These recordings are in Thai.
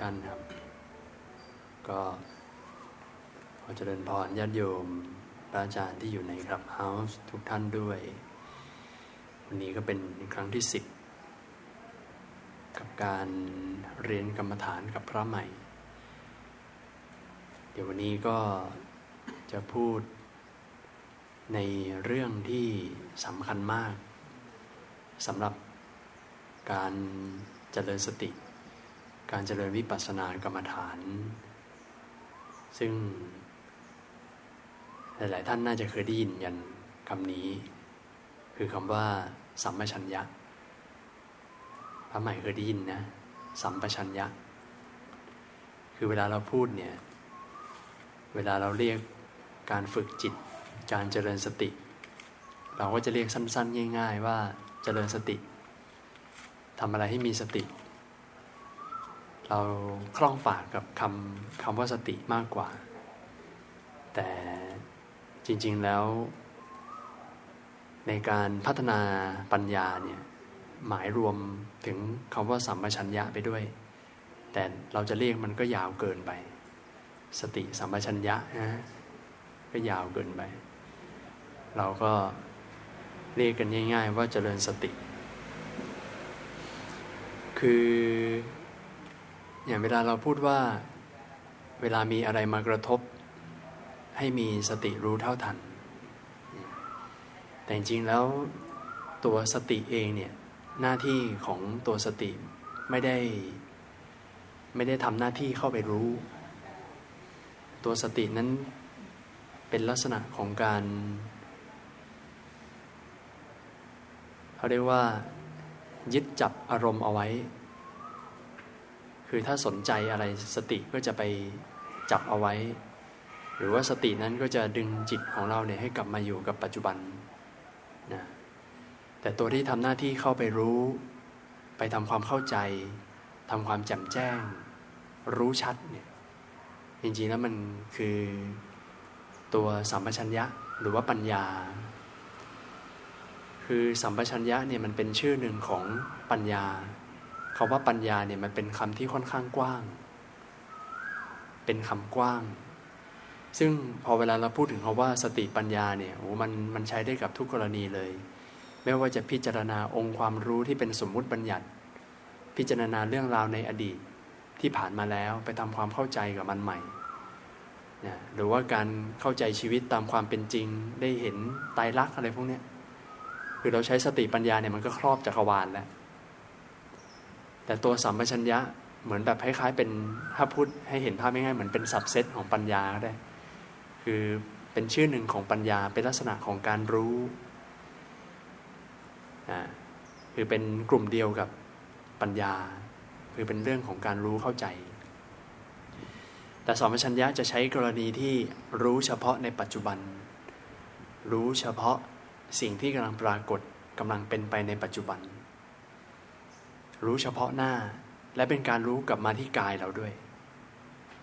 ท่านครับ ก็ขอเจริญพรญาติโยมพระอาจารย์ที่อยู่ในครับเฮาส์ทุกท่านด้วย วันนี้ก็เป็นครั้งที่สิบกับการเรียนกรรมฐานกับพระใหม่ เดี๋ยววันนี้ก็จะพูดในเรื่องที่สำคัญมากสำหรับการเจริญสติ การเจริญวิปัสสนากรรมฐาน ซึ่ง หลาย ๆ ท่านน่าจะเคยได้ยินยันคำนี้ คือคำว่า สัมปชัญญะพระใหม่เคยได้ยินนะ สัมปชัญญะ คือเวลาเราพูดเนี่ย เวลาเราเรียกการฝึกจิต การเจริญสติ เราก็จะเรียกสั้น ๆ ง่าย ๆ ว่าเจริญสติทำอะไรให้มีสติ เราคล่องปากกับคำคำว่าสติมากกว่า แต่จริงๆแล้ว ในการพัฒนาปัญญาเนี่ยหมายรวมถึงคำว่าสัมปชัญญะไปด้วย แต่เราจะเรียกมันก็ยาวเกินไป สติสัมปชัญญะนะก็ยาวเกินไป เราก็เรียกกันง่าย ๆ ว่าเจริญสติ คือ อย่างเวลาเราพูดว่าเวลามีอะไรมากระทบ ให้มีสติรู้เท่าทัน แต่จริงแล้วตัวสติเองเนี่ยหน้าที่ของตัวสติไม่ได้ ไม่ได้ทำหน้าที่เข้าไปรู้ ตัวสตินั้นเป็นลักษณะของการเขาเรียกว่า ยึดจับอารมณ์เอาไว้ คือถ้าสนใจอะไรสติก็จะไปจับเอาไว้ หรือว่าสตินั้นก็จะดึงจิตของเราเนี่ยให้กลับมาอยู่กับปัจจุบันนะแต่ตัวที่ทำหน้าที่เข้าไปรู้ ไปทำความเข้าใจทำความแจ่มแจ้ง รู้ชัดเนี่ยจริงๆแล้วมันคือตัวสัมปชัญญะหรือว่าปัญญา คือสัมปชัญญะเนี่ยมันเป็นชื่อหนึ่งของปัญญาาว่าปัญญาเนี่ยมันเป็นคำที่ค่อนข้างกว้าง เป็นคำกว้าง ซึ่งพอเวลาเราพูดถึงคาว่าสติปัญญาเนี่ยโอ้มันมันใช้ได้กับทุกกรณีเลย ไม่ว่าจะพิจารณาองค์ความรู้ที่เป็นสมมุติบัญญัติ พิจารณาเรื่องราวในอดีตที่ผ่านมาแล้วไปทำความเข้าใจกับมันใหม่นะหรือว่าการเข้าใจชีวิตตามความเป็นจริงได้เห็นตายรักอะไรพวกนี้คือเราใช้สติปัญญาเนี่ยมันก็ครอบจักรวาลแล้ว แต่ตัวสัมปชัญญะเหมือนแบบคล้ายๆเป็นถ้าพูดให้เห็นภาพง่ายๆเหมือนเป็นสับเซตของปัญญาก็ได้ คือเป็นชื่อหนึ่งของปัญญาเป็นลักษณะของการรู้อ่าคือเป็นกลุ่มเดียวกับปัญญา คือเป็นเรื่องของการรู้เข้าใจ แต่สัมปชัญญะจะใช้กรณีที่รู้เฉพาะในปัจจุบัน รู้เฉพาะสิ่งที่กำลังปรากฏกำลังเป็นไปในปัจจุบัน รู้เฉพาะหน้า และเป็นการรู้กลับมาที่กายเราด้วย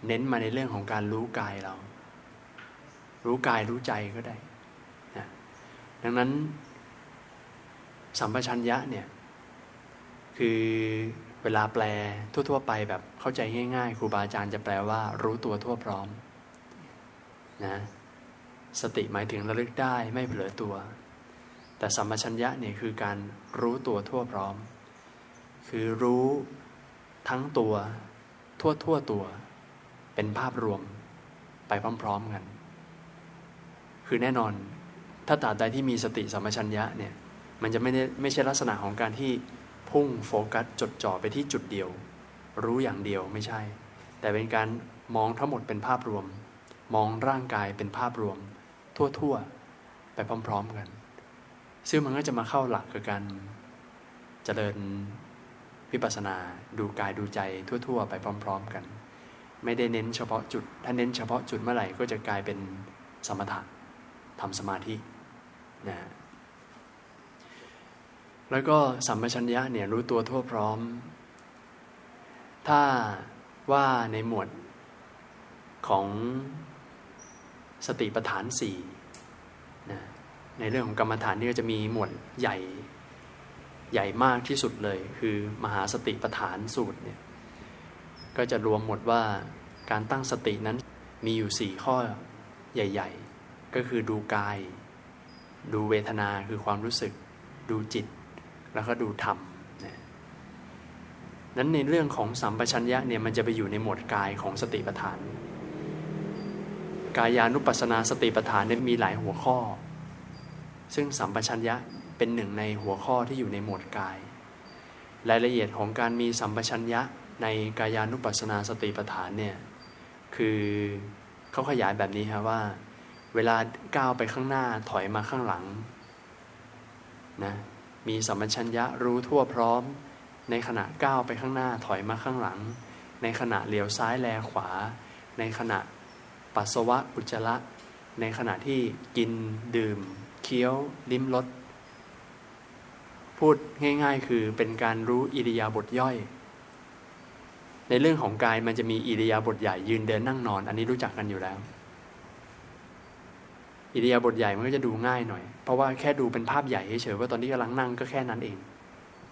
เน้นมาในเรื่องของการรู้กายเรา รู้กายรู้ใจก็ได้นะดังนั้น สัมปชัญญะเนี่ย คือเวลาแปลทั่ว ๆ ไปแบบเข้าใจง่ายๆครูบาอาจารย์จะแปลว่า รู้ตัวทั่วพร้อมนะสติหมายถึงระลึกได้ไม่เผลอตัว แต่สัมปชัญญะเนี่ยคือการรู้ตัวทั่วพร้อม คือรู้ทั้งตัว ทั่วทั่วตัว เป็นภาพรวมไปพร้อมๆกัน คือแน่นอน ถ้าตราบใดที่มีสติสัมปชัญญะเนี่ย มันจะไม่ได้ไม่ใช่ลักษณะของการที่พุ่งโฟกัสจดจ่อไปที่จุดเดียว รู้อย่างเดียวไม่ใช่ แต่เป็นการมองทั้งหมดเป็นภาพรวม มองร่างกายเป็นภาพรวม ทั่วๆ ไปพร้อม ๆ กัน ซึ่งมันก็จะมาเข้าหลักกับการเจริญ วิปัสสนา ดูกายดูใจทั่ว ๆ ไปพร้อม ๆ กัน ไม่ได้เน้นเฉพาะจุด ถ้าเน้นเฉพาะจุดเมื่อไหร่ก็จะกลายเป็นสมถะทำสมาธินะแล้วก็สัมปชัญญะเนี่ยรู้ตัวทั่วพร้อม ถ้าว่าในหมวดของสติปัฏฐานสี่นะในเรื่องของกรรมฐานนี่ก็จะมีหมวดใหญ่ ใหญ่มากที่สุดเลย คือมหาสติปัฏฐานสูตรเนี่ยก็จะรวมหมดว่าการตั้งสตินั้นมีอยู่สี่ข้อใหญ่ ๆ ก็คือดูกาย ดูเวทนาคือความรู้สึก ดูจิต แล้วก็ดูธรรมนั้นในเรื่องของสัมปชัญญะเนี่ยมันจะไปอยู่ในหมวดกายของสติปัฏฐาน กายานุปัสสนาสติปัฏฐานเนี่ยมีหลายหัวข้อ ซึ่งสัมปชัญญะ เป็นหนึ่งในหัวข้อที่อยู่ในหมวดกาย รายละเอียดของการมีสัมปชัญญะในกายานุปัสสนาสติปัฏฐานเนี่ยคือเขาขยายแบบนี้ครับว่า เวลาก้าวไปข้างหน้าถอยมาข้างหลังนะมีสัมปชัญญะรู้ทั่วพร้อม ในขณะก้าวไปข้างหน้าถอยมาข้างหลัง ในขณะเลี้ยวซ้ายแลขวา ในขณะปัสสาวะอุจจาระในขณะที่กินดื่ม เคี้ยว ลิ้มรส พูดง่าย ๆ คือเป็นการรู้อิริยาบถย่อย ในเรื่องของกายมันจะมีอิริยาบถใหญ่ยืนเดินนั่งนอน อันนี้รู้จักกันอยู่แล้ว อิริยาบถใหญ่มันก็จะดูง่ายหน่อย เพราะว่าแค่ดูเป็นภาพใหญ่เฉยๆว่าตอนที่กำลังนั่งก็แค่นั้นเอง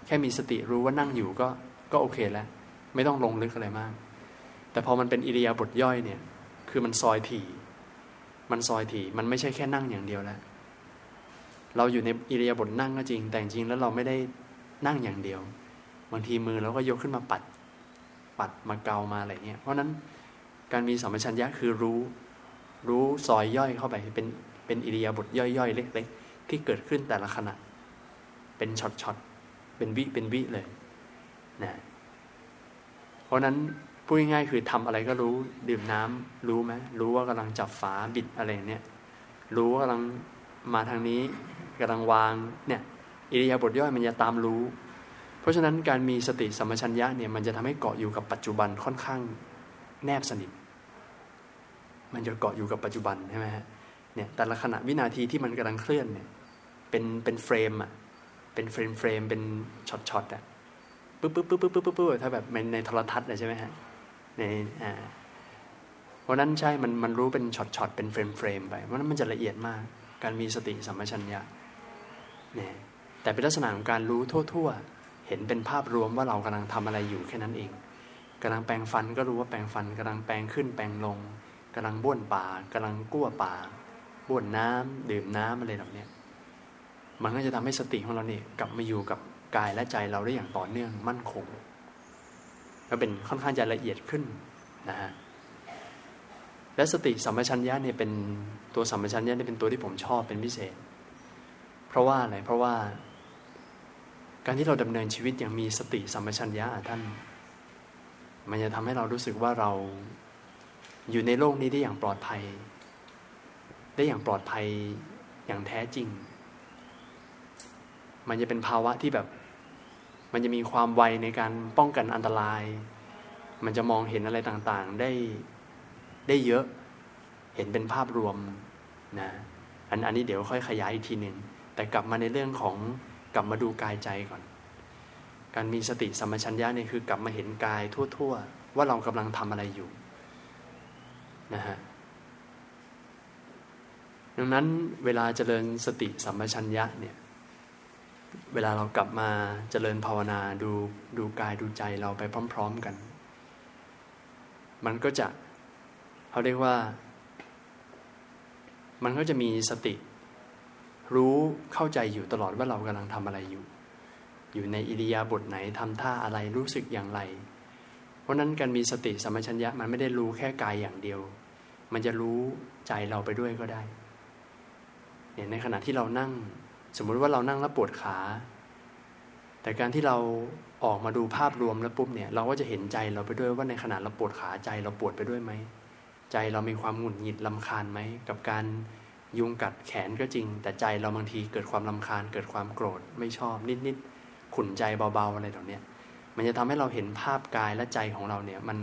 แค่มีสติรู้ว่านั่งอยู่ก็ก็โอเคแล้ว ไม่ต้องลงลึกอะไรมาก แต่พอมันเป็นอิริยาบถย่อยเนี่ย คือมันซอยถี่ มันซอยถี่มันไม่ใช่แค่นั่งอย่างเดียวแล้ว เราอยู่ในอิริยาบถนั่งก็จริง แต่จริงแล้วเราไม่ได้นั่งอย่างเดียว บางทีมือเราก็ยกขึ้นมาปัด ปัดมาเกามาอะไรเงี้ย เพราะนั้นการมีสัมปชัญญะคือรู้ รู้ซอยย่อยเข้าไปเป็นเป็นอิริยาบถย่อยๆ เล็กๆ ที่เกิดขึ้นแต่ละขณะ เป็นช็อตๆ เป็นวิเป็นวิเลยนะเพราะนั้นพูดง่ายๆคือทำอะไรก็รู้ดื่มน้ำรู้ไหมรู้ว่ากำลังจับฝาบิดอะไรเนี่ยรู้ว่ากำลังมาทางนี้ กำลังวางเนี่ยอิริยาบถย่อยมันจะตามรู้ เพราะฉะนั้นการมีสติสัมปชัญญะเนี่ยมันจะทำให้เกาะอยู่กับปัจจุบันค่อนข้างแนบสนิท มันจะเกาะอยู่กับปัจจุบันใช่ไหมฮะเนี่ยแต่ละขณะวินาทีที่มันกำลังเคลื่อนเนี่ยเป็นเป็น frame อะเป็น frame frame เป็น shot shot อะปึ๊บปึ๊บปึ๊บปึ๊บปึ๊บปึ๊บถ้าแบบในโทรทัศน์เลยใช่ไหมฮะในอ่าเพราะนั้นใช่มันมันรู้เป็น shot shot เป็น frame frame ไปเพราะนั้นมันจะละเอียดมาก การมีสติสัมปชัญญะ เนี่ยแต่เป็นลักษณะของการรู้ทั่ว ๆ เห็นเป็นภาพรวมว่าเรากำลังทำอะไรอยู่แค่นั้นเองกำลังแปลงฟันก็รู้ว่าแปลงฟันกำลังแปลงขึ้นแปลงลงกำลังบ้วนปากกำลังกั้วปากบ้วนน้ำดื่มน้ำอะไรแบบนี้มันก็จะทำให้สติของเราเนี่ยกลับมาอยู่กับกายและใจเราได้อย่างต่อเนื่องมั่นคง ก็เป็นค่อนข้างจะละเอียดขึ้นนะฮะและสติสัมปชัญญะเนี่ยเป็นตัวสัมปชัญญะเนี่ยเป็นตัวที่ผมชอบเป็นพิเศษ ราะว่าอะไรเพราะว่า การที่เราดำเนินชีวิตอย่างมีสติสัมปชัญญะท่าน มันจะทำให้เรารู้สึกว่าเราอยู่ในโลกนี้ได้อย่างปลอดภัย ได้อย่างปลอดภัยอย่างแท้จริง มันจะเป็นภาวะที่แบบ มันจะมีความไวในการป้องกันอันตราย มันจะมองเห็นอะไรต่างๆ ได้ได้เยอะ เห็นเป็นภาพรวมนะอันอันนี้เดี๋ยวค่อยขยายอีกทีหนึ่ง แต่กลับมาในเรื่องของกลับมาดูกายใจก่อน การมีสติสัมปชัญญะเนี่ยคือกลับมาเห็นกายทั่ว ๆ ว่าเรากำลังทำอะไรอยู่นะฮะดังนั้นเวลาเจริญสติสัมปชัญญะเนี่ยเวลาเรากลับมาเจริญภาวนาดูดูกายดูใจเราไปพร้อม ๆกัน มันก็จะเขาเรียกว่า มันก็จะมีสติ รู้เข้าใจอยู่ตลอดว่าเรากำลังทำอะไรอยู่ อยู่ในอิริยาบถไหนทำท่าอะไรรู้สึกอย่างไร เพราะนั้นการมีสติสัมปชัญญะมันไม่ได้รู้แค่กายอย่างเดียว มันจะรู้ใจเราไปด้วยก็ได้เนี่ยในขณะที่เรานั่ง สมมุติว่าเรานั่งแล้วปวดขา แต่การที่เราออกมาดูภาพรวมแล้วปุ๊บเนี่ย เราก็จะเห็นใจเราไปด้วยว่าในขณะเราปวดขาใจเราปวดไปด้วยไหมใจเรามีความหงุดหงิดลำคาญไหมกับการ ยุงกัดแขนก็จริง แต่ใจเราบางทีเกิดความลำคาญเกิดความโกรธไม่ชอบนิดๆขุนใจเบาๆอะไรตรงเนี้ยมันจะทำให้เราเห็นภาพกายและใจของเราเนี่ย มัน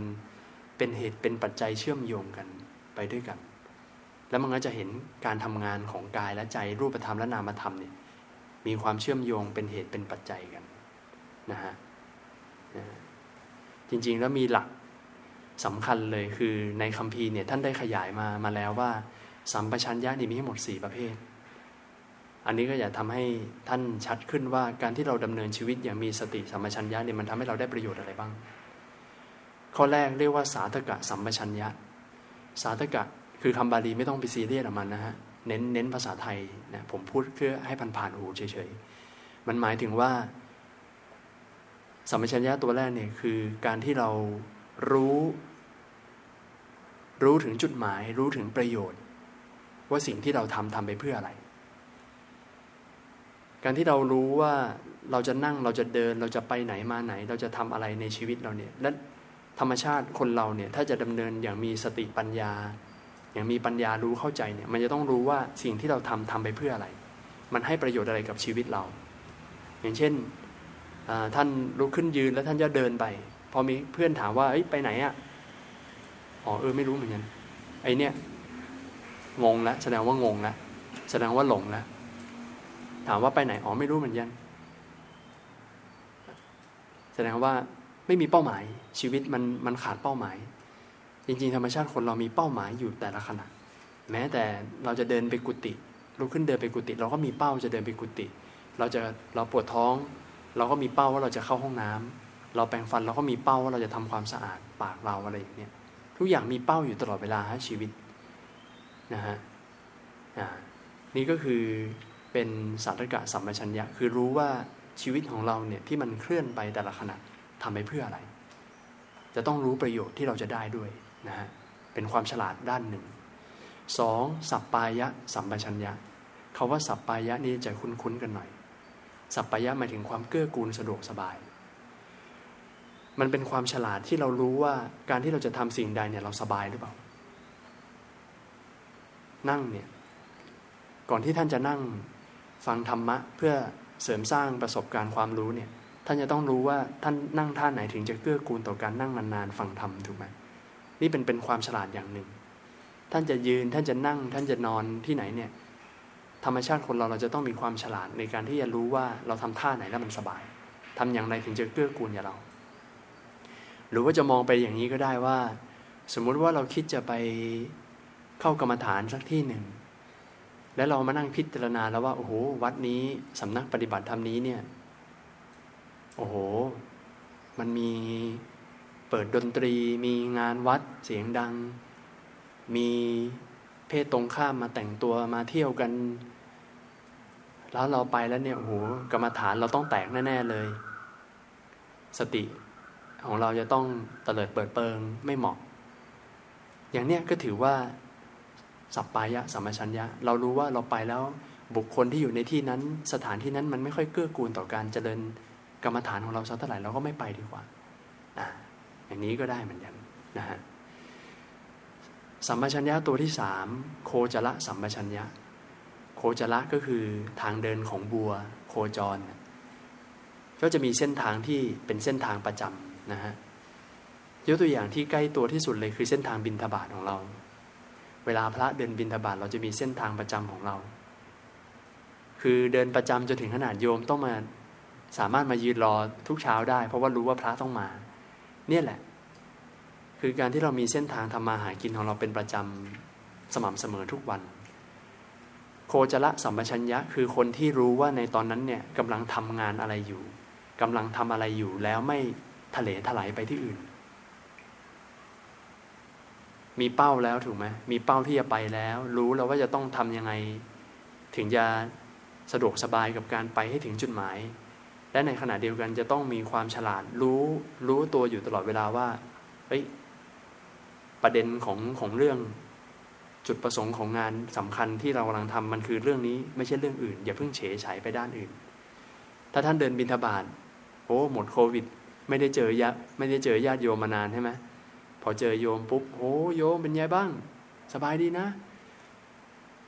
เป็นเหตุเป็นปัจจัยเชื่อมโยงกันไปด้วยกัน แล้วมันก็จะเห็นการทำงานของกายและใจรูปธรรมและนามธรรมเนี่ย มีความเชื่อมโยงเป็นเหตุเป็นปัจจัยกันนะฮะจริงๆแล้วมีหลักสำคัญเลยคือในคัมภีร์เนี่ยท่านได้ขยายมามาแล้วว่า สัมปชัญญะนี่มีทั้งหมดสี่ประเภท อันนี้ก็อยากทำให้ท่านชัดขึ้นว่าการที่เราดำเนินชีวิตอย่างมีสติสัมปชัญญะเนี่ยมันทำให้เราได้ประโยชน์อะไรบ้าง ข้อแรกเรียกว่าสาธกะสัมปชัญญะ สาธกะคือคำบาลีไม่ต้องไปซีเรียสมันนะฮะ เน้นเน้นภาษาไทยนะผมพูดเพื่อให้ผ่านผ่านหูเฉยๆ มันหมายถึงว่าสัมปชัญญะตัวแรกเนี่ยคือการที่เรารู้ รู้ถึงจุดหมาย รู้ถึงประโยชน์ ว่าสิ่งที่เราทำทำไปเพื่ออะไร การที่เรารู้ว่าเราจะนั่งเราจะเดินเราจะไปไหนมาไหน เราจะทำอะไรในชีวิตเราเนี่ย และธรรมชาติคนเราเนี่ยถ้าจะดำเนินอย่างมีสติปัญญา อย่างมีปัญญารู้เข้าใจเนี่ย มันจะต้องรู้ว่าสิ่งที่เราทำทำไปเพื่ออะไร มันให้ประโยชน์อะไรกับชีวิตเรา อย่างเช่นท่านลุกขึ้นยืนแล้วท่านจะเดินไป พอมีเพื่อนถามว่าไปไหนอะ่ะอ๋อเออไม่รู้เหมือนกันไอเนี้ย งงแล้วแสดงว่างงแล้วแสดงว่าหลงแล้วถามว่าไปไหนอ๋อไม่รู้เหมือนกันแสดงว่าไม่มีเป้าหมายชีวิตมันมันขาดเป้าหมาย จริงๆ ธรรมชาติคนเรามีเป้าหมายอยู่แต่ละขณะ แม้แต่เราจะเดินไปกุฏิลุกขึ้นเดินไปกุฏิเราก็มีเป้าจะเดินไปกุฏิเราจะเราปวดท้อง เราก็มีเป้าว่าเราจะเข้าห้องน้ำเราแปรงฟันเราก็มีเป้าว่าเราจะทำความสะอาดปากเราอะไรอย่างเนี้ยทุกอย่างมีเป้าอยู่ตลอดเวลาฮะชีวิต นะฮะนี่ก็คือเป็นสัตกะสัมปชัญญะคือรู้ว่าชีวิตของเราเนี่ยที่มันเคลื่อนไปแต่ละขณะทำไปเพื่ออะไร จะต้องรู้ประโยชน์ที่เราจะได้ด้วยนะฮะเป็นความฉลาดด้านหนึ่งสองสัปปายะสัมปชัญญะคาว่าสัปปายะนี่จะคุ้นๆกันหน่อย สัปปายะหมายถึงความเกื้อกูลสะดวกสบาย มันเป็นความฉลาดที่เรารู้ว่าการที่เราจะทำสิ่งใดเนี่ยเราสบายหรือเปล่า นั่งเนี่ย ก่อนที่ท่านจะนั่งฟังธรรมะ เพื่อเสริมสร้างประสบการณ์ความรู้เนี่ย ท่านจะต้องรู้ว่าท่านนั่งท่าไหนถึงจะเกื้อกูลต่อการนั่งนานๆฟังธรรมถูกไหมนี่เป็นเป็นความฉลาดอย่างหนึ่ง ท่านจะยืนท่านจะนั่ง ท่านจะนอนที่ไหนเนี่ย ธรรมชาติคนเราเราจะต้องมีความฉลาดในการที่จะรู้ว่าเราทำท่าไหนแล้วมันสบายทำอย่างไรถึงจะเกื้อกูลอย่างเรา หรือว่าจะมองไปอย่างนี้ก็ได้ว่า สมมุติว่าเราคิดจะไป เข้ากรรมฐานสักที่หนึ่ง แล้วเรามานั่งพิจารณาแล้วว่าโอ้โหวัดนี้สำนักปฏิบัติธรรมนี้เนี่ย โอ้โห มันมีเปิดดนตรี มีงานวัดเสียงดัง มีเพศตรงข้ามมาแต่งตัวมาเที่ยวกัน แล้วเราไปแล้วเนี่ยโอ้โหกรรมฐานเราต้องแตกแน่ ๆ เลย สติของเราจะต้องเตลิดเปิดเปิงไม่เหมาะ อย่างเนี้ยก็ถือว่า สัปปายะสัมมชัญญะ เรารู้ว่าเราไปแล้วบุคคลที่อยู่ในที่นั้นสถานที่นั้นมันไม่ค่อยเกื้อกูลต่อการเจริญกรรมฐานของเราสักเท่าไหร่เราก็ไม่ไปดีกว่าอ่าอย่างนี้ก็ได้เหมือนกันนะฮะสัมปชัญญะตัวที่สามโคจระสัมปชัญญะ โคจระก็คือทางเดินของบัวโคจร ก็จะมีเส้นทางที่เป็นเส้นทางประจำนะฮะยกตัวอย่างที่ใกล้ตัวที่สุดเลยคือเส้นทางบินทบาทของเรา เวลาพระเดินบินทบาทเราจะมีเส้นทางประจำของเรา คือเดินประจำจนถึงขนาดโยมต้องมาสามารถมายืนรอทุกเช้าได้ เพราะว่ารู้ว่าพระต้องมา เนี่ยแหละ คือการที่เรามีเส้นทางทำมาหากินของเราเป็นประจำสม่ำเสมอทุกวัน โคจระสัมปชัญญะคือคนที่รู้ว่าในตอนนั้นเนี่ยกำลังทำงานอะไรอยู่กำลังทำอะไรอยู่แล้วไม่ทะเลถลายไปที่อื่น มีเป้าแล้วถูกไหมมีเป้าที่จะไปแล้ว รู้แล้วว่าจะต้องทํำยังไง ถึงจะสะดวกสบายกับการไปให้ถึงจุดหมาย และในขณะเดียวกันจะต้องมีความฉลาด รู้รู้ตัวอยู่ตลอดเวลาว่าเฮ้ยประเด็นของของเรื่องจุดประสงค์ของงานสำคัญที่เรากำลังทำมันคือเรื่องนี้ไม่ใช่เรื่องอื่น อย่าเพิ่งเฉยฉายไปด้านอื่น ถ้าท่านเดินบินทบาทโอ้หมดโควิด ไม่ได้เจอญาไม่ได้เจอญาติโยมมานานใช่ไหม พอเจอโยมปุ๊บโอ้โยมเป็นไงบ้าง สบายดีนะ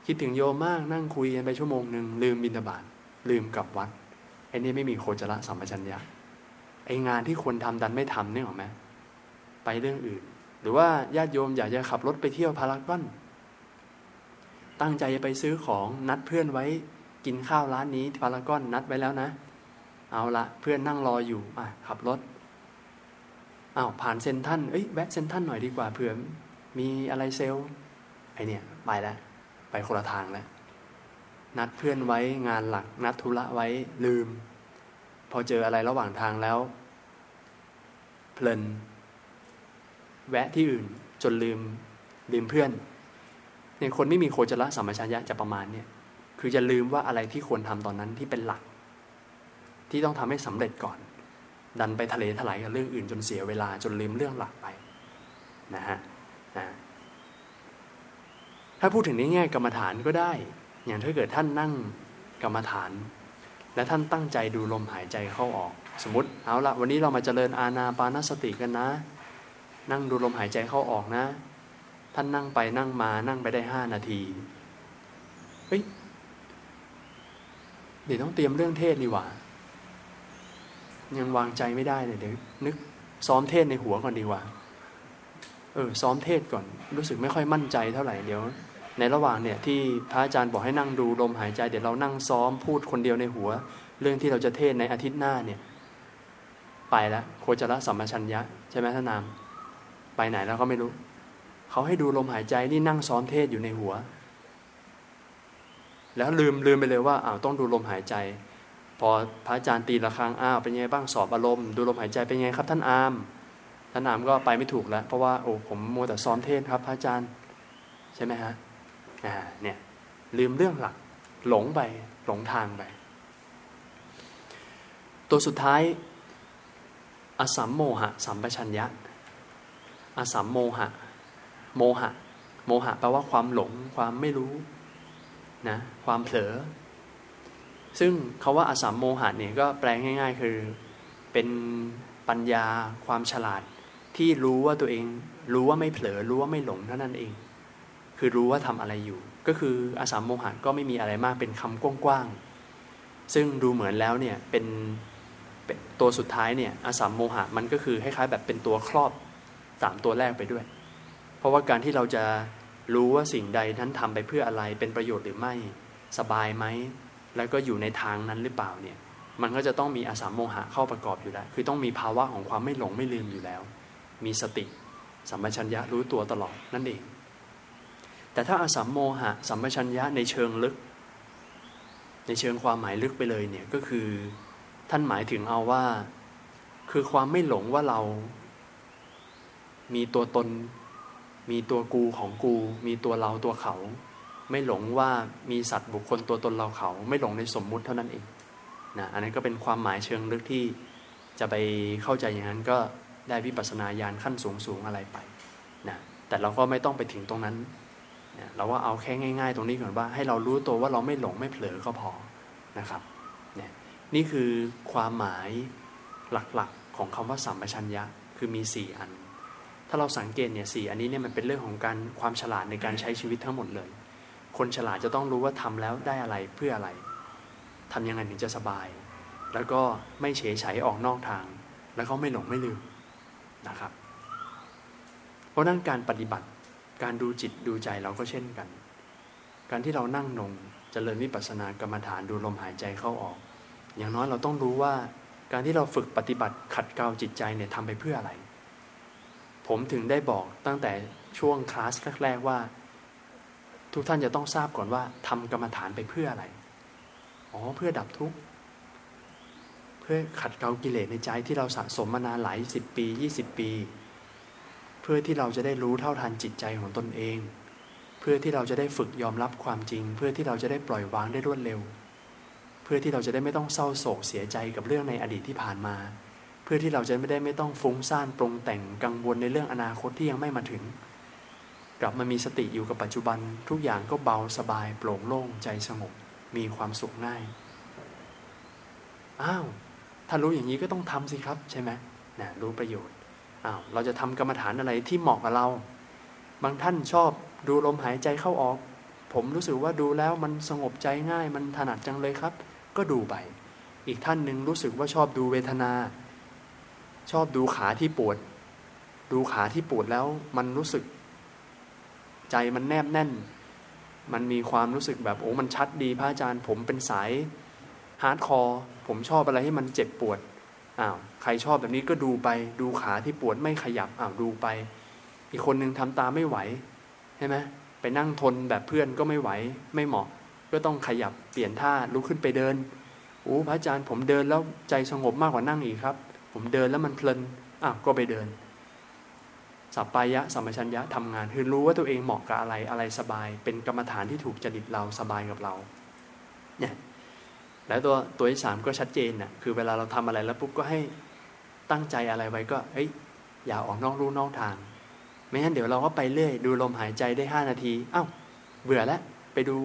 คิดถึงโยมมากนั่งคุยกันไปชั่วโมงหนึ่งลืมบินทบาทลืมกลับวัดไอ้นี่ไม่มีโคจรสัมปชัญญะไองานที่ควรทำดันไม่ทำนี่หรอไหมไปเรื่องอื่น หรือว่าญาติโยมอยากจะขับรถไปเที่ยวพารากอนตั้งใจจะไปซื้อของนัดเพื่อนไว้กินข้าวร้านนี้พารากอนนัดไว้แล้วนะ เอาละเพื่อนนั่งรออยู่อะขับรถ อ้าวผ่านเซนท่านเอ้ยแวะเซนท่านหน่อยดีกว่าเผื่อมีอะไรเซลไอเนี่ยไปแล้วไปคนละทางแล้วนัดเพื่อนไว้งานหลัก นัดธุระไว้ลืม พอเจออะไรระหว่างทางแล้ว เพลิน แวะที่อื่นจนลืมลืมเพื่อนเนี่ยคนไม่มีโคจรสัมปชัญญะจะประมาณเนี่ยคือจะลืมว่าอะไรที่ควรทำตอนนั้นที่เป็นหลัก ที่ต้องทำให้สำเร็จก่อน ดันไปทะเลถลายกับเรื่องอื่นจนเสียเวลาจนลืมเรื่องหลักไปนะฮะนะถ้าพูดถึงในแง่กรรมฐานก็ได้ อย่างถ้าเกิดท่านนั่งกรรมฐาน และท่านตั้งใจดูลมหายใจเข้าออก สมมติเอาละวันนี้เรามาเจริญอาณาปานสติกันนะ นั่งดูลมหายใจเข้าออกนะ ท่านนั่งไปนั่งมานั่งไปได้ห้านาทีเฮ้ยเดี๋ยวต้องเตรียมเรื่องเทศนี่หว่า ยังวางใจไม่ได้เลยเดี๋ยวนึกซ้อมเทศในหัวก่อนดีกว่า เออ ซ้อมเทศก่อน รู้สึกไม่ค่อยมั่นใจเท่าไหร่เดี๋ยว ในระหว่างเนี่ยที่พระอาจารย์บอกให้นั่งดูลมหายใจ เดี๋ยวเรานั่งซ้อมพูดคนเดียวในหัว เรื่องที่เราจะเทศในอาทิตย์หน้าเนี่ย ไปแล้วโคจรสัมมาชัญญะใช่ไหมท่านนาม ไปไหนแล้วก็ไม่รู้ เขาให้ดูลมหายใจนี่นั่งซ้อมเทศอยู่ในหัว แล้วลืมลืมไปเลยว่าอ้าวต้องดูลมหายใจ พอพระอาจารย์ตีระฆังอ้าวเป็นไงบ้างสอบอารมณ์ดูลมหายใจเป็นไงครับ ท่านอามท่านอามก็ไปไม่ถูกแล้ว เพราะว่าโอ้ผมมัวแต่ซ้อมเทศครับ พระอาจารย์ใช่ไหมฮะอ่าเนี่ยลืมเรื่องหลักหลงไปหลงทางไป ตัวสุดท้าย อสัมโมหะ สัมปชัญญะ อสัมโมหะ โมหะ โมหะแปลว่าความหลง ความไม่รู้นะความเผลอ ซึ่งเขาว่าอสัมโมหะเนี่ยก็แปลงง่าย ๆ คือเป็นปัญญาความฉลาดที่รู้ว่าตัวเอง รู้ว่าไม่เผลอรู้ว่าไม่หลงเท่านั้นเอง คือรู้ว่าทำอะไรอยู่ ก็คืออสัมโมหะก็ไม่มีอะไรมากเป็นคำกว้างๆซึ่งดูเหมือนแล้วเนี่ยเป็นตัวสุดท้ายเนี่ยอสัมโมหะมันก็คือคล้ายๆแบบเป็นตัวครอบสามตัวแรกไปด้วย เพราะว่าการที่เราจะรู้ว่าสิ่งใดนั้นทำไปเพื่ออะไรเป็นประโยชน์หรือไม่ สบายไหม แล้วก็อยู่ในทางนั้นหรือเปล่าเนี่ยมันก็จะต้องมีอาสัมโมหะเข้าประกอบอยู่แล้ว คือต้องมีภาวะของความไม่หลงไม่ลืมอยู่แล้ว มีสติ สัมปชัญญะรู้ตัวตลอดนั่นเอง แต่ถ้าอาสัมโมหะ สัมปชัญญะในเชิงลึก ในเชิงความหมายลึกไปเลยเนี่ยก็คือท่านหมายถึงเอาว่า คือความไม่หลงว่าเรา มีตัวตน มีตัวกูของกู มีตัวเราตัวเขา ไม่หลงว่ามีสัตว์บุคคลตัวตนเราเขา ไม่หลงในสมมุติเท่านั้นเองนะอันนั้นก็เป็นความหมายเชิงลึกที่จะไปเข้าใจอย่างนั้นก็ได้วิปัสสนาญาณขั้นสูงสูงอะไรไปนะแต่เราก็ไม่ต้องไปถึงตรงนั้นนะเราว่าเอาแค่ง่าย ๆ ตรงนี้ก่อนว่า ให้เรารู้ตัวว่าเราไม่หลงไม่เผลอก็พอนะครับเนี่ยนี่คือความหมายหลักๆของคำว่าสัมปชัญญะคือมีสี่อัน ถ้าเราสังเกตเนี่ยสี่อันนี้เนี่ยมันเป็นเรื่องของการความฉลาดในการใช้ชีวิตทั้งหมดเลย คนฉลาดจะต้องรู้ว่าทำแล้วได้อะไรเพื่ออะไรทำยังไงถึงจะสบาย แล้วก็ไม่เฉยเฉยออกนอกทาง แล้วก็ไม่หลงไม่ลืมนะครับ เพราะนั้นการปฏิบัติการดูจิตดูใจเราก็เช่นกัน การที่เรานั่งนงจเจริญวิปัสสนากรรมฐานดูลมหายใจเข้าออก อย่างน้อยเราต้องรู้ว่าการที่เราฝึกปฏิบัติขัดเกลาจิตใจเนี่ยทำไปเพื่ออะไร ผมถึงได้บอกตั้งแต่ช่วงคลาสแรกๆว่า ทุกท่านจะต้องทราบก่อนว่าทำกรรมฐานไปเพื่ออะไร อ๋อ เพื่อดับทุกข์ เพื่อขัดเกลากิเลสในใจที่เราสะสมมานานหลายสิบปียี่สิบปี เพื่อที่เราจะได้รู้เท่าทันจิตใจของตนเอง เพื่อที่เราจะได้ฝึกยอมรับความจริง เพื่อที่เราจะได้ปล่อยวางได้รวดเร็ว เพื่อที่เราจะได้ไม่ต้องเศร้าโศกเสียใจกับเรื่องในอดีตที่ผ่านมา เพื่อที่เราจะไม่ได้ไม่ต้องฟุ้งซ่านปรุงแต่งกังวลในเรื่องอนาคตที่ยังไม่มาถึง กลับมามีสติอยู่กับปัจจุบัน ทุกอย่างก็เบาสบาย โปร่งโล่งใจสงบมีความสุขง่ายอ้าวถ้ารู้อย่างนี้ก็ต้องทำสิครับใช่ไหมนะรู้ประโยชน์อ้าวเราจะทำกรรมฐานอะไรที่เหมาะกับเรา บางท่านชอบดูลมหายใจเข้าออก ผมรู้สึกว่าดูแล้วมันสงบใจง่าย มันถนัดจังเลยครับ ก็ดูไป อีกท่านหนึ่งรู้สึกว่าชอบดูเวทนา ชอบดูขาที่ปวด ดูขาที่ปวดแล้วมันรู้สึก ใจมันแนบแน่น มันมีความรู้สึกแบบโอ้มันชัดดีพระอาจารย์ ผมเป็นสาย hardcore ผมชอบอะไรให้มันเจ็บปวดอ้าวใครชอบแบบนี้ก็ดูไป ดูขาที่ปวดไม่ขยับอ้าวดูไป อีกคนนึงทำตามไม่ไหวใช่ไหมไปนั่งทนแบบเพื่อนก็ไม่ไหว ไม่เหมาะ ก็ต้องขยับเปลี่ยนท่าลุกขึ้นไปเดินโอ้พระอาจารย์ผมเดินแล้วใจสงบมากกว่านั่งอีกครับ ผมเดินแล้วมันเพลินอ้าวก็ไปเดิน สัปปายะสัมมชัญญะทำงาน คือรู้ว่าตัวเองเหมาะกับอะไรอะไรสบาย เป็นกรรมฐานที่ถูกจริตเราสบายกับเราเนี่ยแล้วตัวตัวที่สามก็ชัดเจนนะ่ะคือเวลาเราทำอะไรแล้วปุ๊บก็ให้ตั้งใจอะไรไว้ก็เฮ้ยอย่าออกนอกรูนอกทาง ไม่งั้นเดี๋ยวเราก็ไปเรื่อย ดูลมหายใจได้ห้านาทีเอา้าเบื่อแล้วไปดู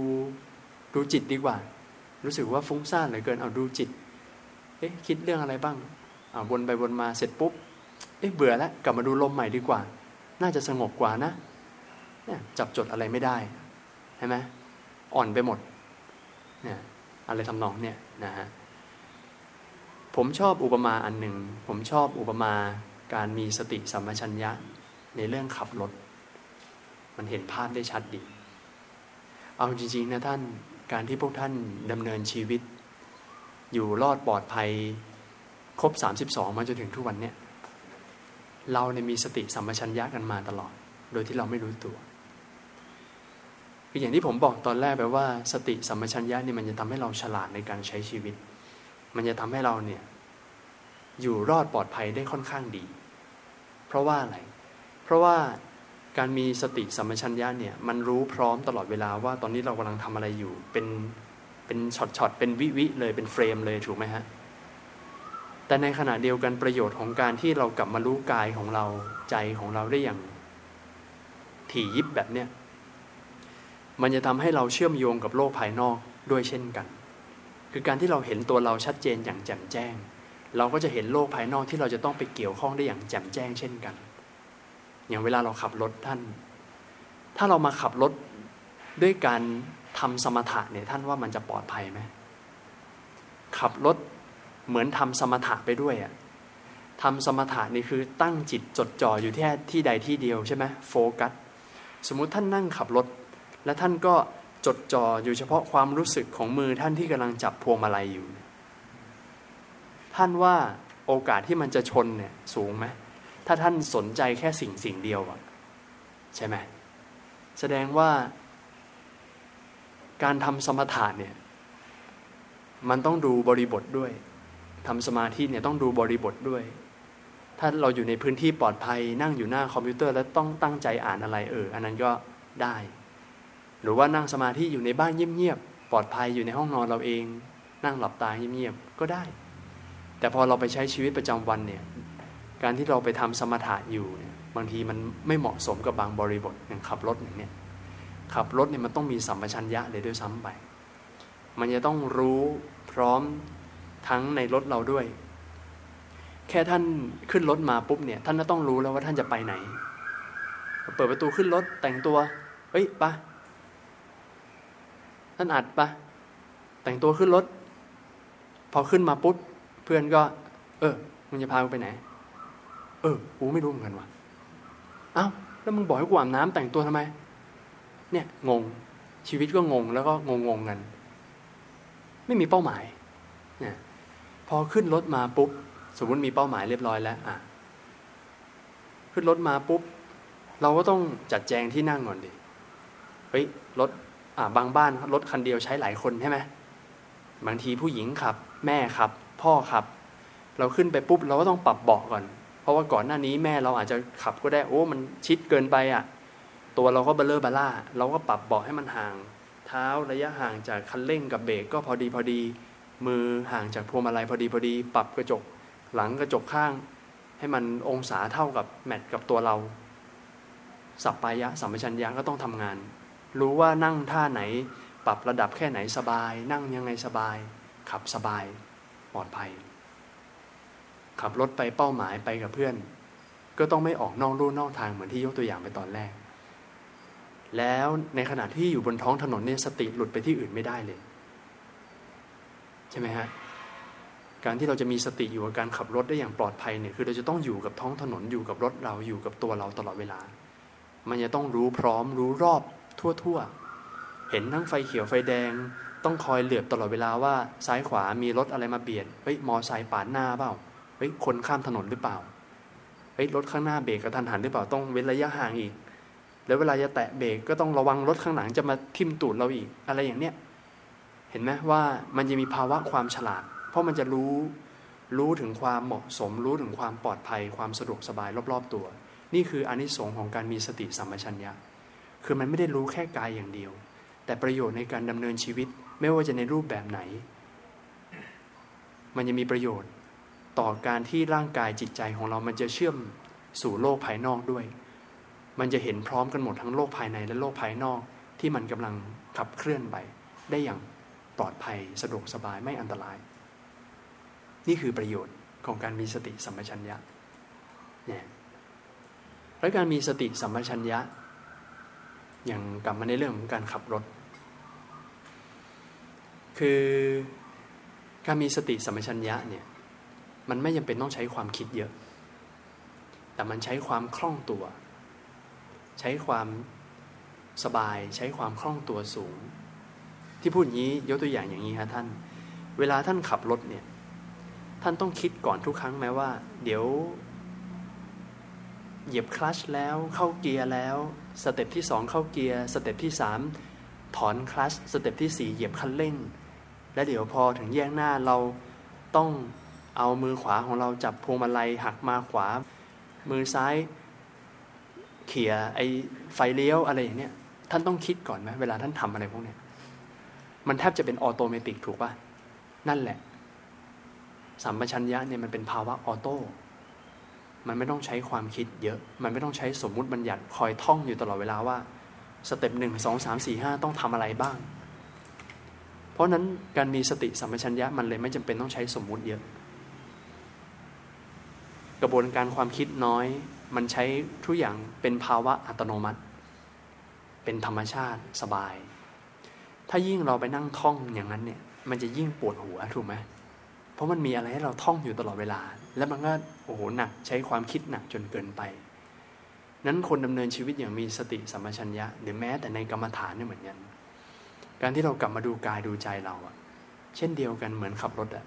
ดูจิตดีกว่า รู้สึกว่าฟุ้งซ่านเหลือเกินเอาดูจิต เอ๊ะคิดเรื่องอะไรบ้างอ่าวนไปวนมาเสร็จปุ๊บเอ๊ะเบื่อแล้วกลับมาดูลมใหม่ดีกว่า น่าจะสงบกว่านะเนี่ยจับจดอะไรไม่ได้ใช่ไหมอ่อนไปหมดเนี่ยอะไรทำนองเนี่ยนะฮะผมชอบอุปมาอันหนึ่ง ผมชอบอุปมาการมีสติสัมปชัญญะในเรื่องขับรถ มันเห็นภาพได้ชัดดี เอาจริงๆนะท่านการที่พวกท่านดำเนินชีวิต อยู่รอดปลอดภัย ครบ 32 มาจนถึงทุกวันเนี้ย เราเนี่ยมีสติสัมปชัญญะกันมาตลอด โดยที่เราไม่รู้ตัวคืออย่างที่ผมบอกตอนแรกแปว่า สติสัมปชัญญะนี่มันจะทำให้เราฉลาดในการใช้ชีวิต มันจะทำให้เราเนี่ยอยู่รอดปลอดภัยได้ค่อนข้างดี เพราะว่าอะไร เพราะว่าการมีสติสัมปชัญญะเนี่ยมันรู้พร้อมตลอดเวลาว่าตอนนี้เรากำลังทำอะไรอยู่ เป็นเป็นช็อตๆเป็นวิวิเลยเป็น frame เลยถูกไหมฮะ แต่ในขณะเดียวกันประโยชน์ของการที่เรากลับมารู้กายของเราใจของเราได้อย่าง ถี่ยิบแบบเนี้ยมันจะทำให้เราเชื่อมโยงกับโลกภายนอกด้วยเช่นกัน คือการที่เราเห็นตัวเราชัดเจนอย่างแจ่มแจ้ง เราก็จะเห็นโลกภายนอกที่เราจะต้องไปเกี่ยวข้องได้อย่างแจ่มแจ้งเช่นกัน อย่างเวลาเราขับรถท่าน ถ้าเรามาขับรถด้วยการทำสมถะเนี่ยท่านว่ามันจะปลอดภัยไหมขับรถ เหมือนทำสมถะไปด้วยอะทำสมถะนี่คือตั้งจิตจดจ่ออยู่ที่ที่ใดที่เดียวใช่ไหมโฟกัสสมมุติท่านนั่งขับรถ และท่านก็จดจ่ออยู่เฉพาะความรู้สึกของมือท่านที่กำลังจับพวงมาลัยอยู่ ท่านว่าโอกาสที่มันจะชนเนี่ยสูงไหมถ้าท่านสนใจแค่สิ่งสิ่งเดียวอะใช่ไหมแสดงว่า การทำสมถะเนี่ย มันต้องดูบริบทด้วย ทำสมาธิเนี่ยต้องดูบริบทด้วย ถ้าเราอยู่ในพื้นที่ปลอดภัยนั่งอยู่หน้าคอมพิวเตอร์แล้วต้องตั้งใจอ่านอะไรเอออันนั้นก็ได้ หรือว่านั่งสมาธิอยู่ในบ้านเงียบๆปลอดภัยอยู่ในห้องนอนเราเอง นั่งหลับตาเงียบๆก็ได้ แต่พอเราไปใช้ชีวิตประจำวันเนี่ยการที่เราไปทำสมถะอยู่เนี่ยบางทีมันไม่เหมาะสมกับบางบริบทอย่างขับรถอย่างเนี้ยขับรถเนี่ยมันต้องมีสัมปชัญญะเลยด้วยซ้ำไป มันจะต้องรู้พร้อม ทั้งในรถเราด้วย แค่ท่านขึ้นรถมาปุ๊บเนี่ย ท่านก็ต้องรู้แล้วว่าท่านจะไปไหน เปิดประตูขึ้นรถแต่งตัว เฮ้ยปะท่านอัดปะแต่งตัวขึ้นรถ พอขึ้นมาปุ๊บเพื่อนก็ เออมึงจะพากูไปไหน เออกูไม่รู้เหมือนกันว่ะอ้าแล้วมึงบอกให้กูอาบน้ำแต่งตัวทำไม เนี่ยงงชีวิตก็งงแล้วก็งงงกัน ไม่มีเป้าหมาย พอขึ้นรถมาปุ๊บ สมมติมีเป้าหมายเรียบร้อยแล้วอะขึ้นรถมาปุ๊บ เราก็ต้องจัดแจงที่นั่งก่อนดิเฮ้ยรถอ่าบางบ้านรถคันเดียวใช้หลายคนใช่ไหมบางทีผู้หญิงขับ แม่ขับ พ่อขับ เราขึ้นไปปุ๊บ เราก็ต้องปรับเบาะก่อน เพราะว่าก่อนหน้านี้แม่เราอาจจะขับก็ได้โอ้มันชิดเกินไปอะ ตัวเราก็เบลเลอร์บาล่าเราก็ปรับเบาะให้มันห่าง เท้าระยะห่างจากคันเร่งกับเบรกก็พอดีพอดี มือห่างจากพวงมาลัยพอดีพอดี ปรับกระจกหลังกระจกข้าง ให้มันองศาเท่ากับแมทกับตัวเรา สับปายะสัมปชัญญะก็ต้องทำงาน รู้ว่านั่งท่าไหน ปรับระดับแค่ไหนสบาย นั่งยังไงสบาย ขับสบายปลอดภัย ขับรถไปเป้าหมายไปกับเพื่อน ก็ต้องไม่ออกนอกลู่นอกทางเหมือนที่ยกตัวอย่างไปตอนแรก แล้วในขณะที่อยู่บนท้องถนนเนี่ยสติหลุดไปที่อื่นไม่ได้เลย ใช่ไหมฮะการที่เราจะมีสติอยู่กับการขับรถได้อย่างปลอดภัยเนี่ยคือเราจะต้องอยู่กับท้องถนนอยู่กับรถเราอยู่กับตัวเราตลอดเวลา มันจะต้องรู้พร้อมรู้รอบทั่วๆ เห็นทั้งไฟเขียวไฟแดง ต้องคอยเหลือบตลอดเวลาว่าซ้ายขวามีรถอะไรมาเบียดเฮ้ยมอไซค์ปาดหน้าเปล่าเฮ้ยคนข้ามถนนหรือเปล่าเฮ้ยรถข้างหน้าเบรกกระทันหันหรือเปล่าต้องเว้นระยะห่างอีก แล้วเวลาจะแตะเบรกก็ต้องระวังรถข้างหลังจะมาทิ่มตูดเราอีก อะไรอย่างเนี้ย เห็นไหมว่ามันจะมีภาวะความฉลาด เพราะมันจะรู้รู้ถึงความเหมาะสม รู้ถึงความปลอดภัย ความสะดวกสบายรอบๆตัว นี่คืออนิสงค์ของการมีสติสัมปชัญญะ คือมันไม่ได้รู้แค่กายอย่างเดียว แต่ประโยชน์ในการดำเนินชีวิต ไม่ว่าจะในรูปแบบไหน มันจะมีประโยชน์ต่อการที่ร่างกายจิตใจของเรามันจะเชื่อมสู่โลกภายนอกด้วย มันจะเห็นพร้อมกันหมดทั้งโลกภายในและโลกภายนอกที่มันกำลังขับเคลื่อนไปได้อย่าง ปลอดภัยสะดวกสบายไม่อันตราย นี่คือประโยชน์ของการมีสติสัมปชัญญะเนี่ยและการมีสติสัมปชัญญะ อย่างกลับมาในเรื่องของการขับรถ คือการมีสติสัมปชัญญะเนี่ยมันไม่จำเป็นต้องใช้ความคิดเยอะ แต่มันใช้ความคล่องตัว ใช้ความสบาย ใช้ความคล่องตัวสูง ที่พูดอย่างนี้ยกตัวอย่างอย่างนี้ครับท่าน เวลาท่านขับรถเนี่ย ท่านต้องคิดก่อนทุกครั้งไหมว่า เดี๋ยว เหยียบคลัตช์แล้วเข้าเกียร์แล้ว step ที่สองเข้าเกียร์ step ที่สามถอนคลัตช์ step ที่สี่เหยียบคันเร่ง และเดี๋ยวพอถึงแยกหน้าเราต้องเอามือขวาของเราจับพวงมาลัยหักมาขวา มือซ้าย เขี่ยไอไฟเลี้ยวอะไรอย่างเนี้ยท่านต้องคิดก่อนไหมเวลาท่านทำอะไรพวกเนี้ย มันแทบจะเป็น automatic ถูกปะนั่นแหละ สัมปชัญญะเนี่ยมันเป็นภาวะ auto มันไม่ต้องใช้ความคิดเยอะ มันไม่ต้องใช้สมมุติบัญญัติคอยท่องอยู่ตลอดเวลาว่า step หนึ่งสองสามสี่ห้าต้องทำอะไรบ้าง เพราะนั้นการมีสติสัมปชัญญะมันเลยไม่จำเป็นต้องใช้สมมุติเยอะ กระบวนการความคิดน้อย มันใช้ทุกอย่างเป็นภาวะอัตโนมัติ เป็นธรรมชาติสบาย ถ้ายิ่งเราไปนั่งท่องอย่างนั้นเนี่ย มันจะยิ่งปวดหัวถูกไหมเพราะมันมีอะไรให้เราท่องอยู่ตลอดเวลา แล้วมันก็โอ้โหหนักใช้ความคิดหนักจนเกินไป นั้นคนดำเนินชีวิตอย่างมีสติสัมปชัญญะ หรือแม้แต่ในกรรมฐานเนี่ยเหมือนกัน การที่เรากลับมาดูกายดูใจเราอะเช่นเดียวกันเหมือนขับรถอะ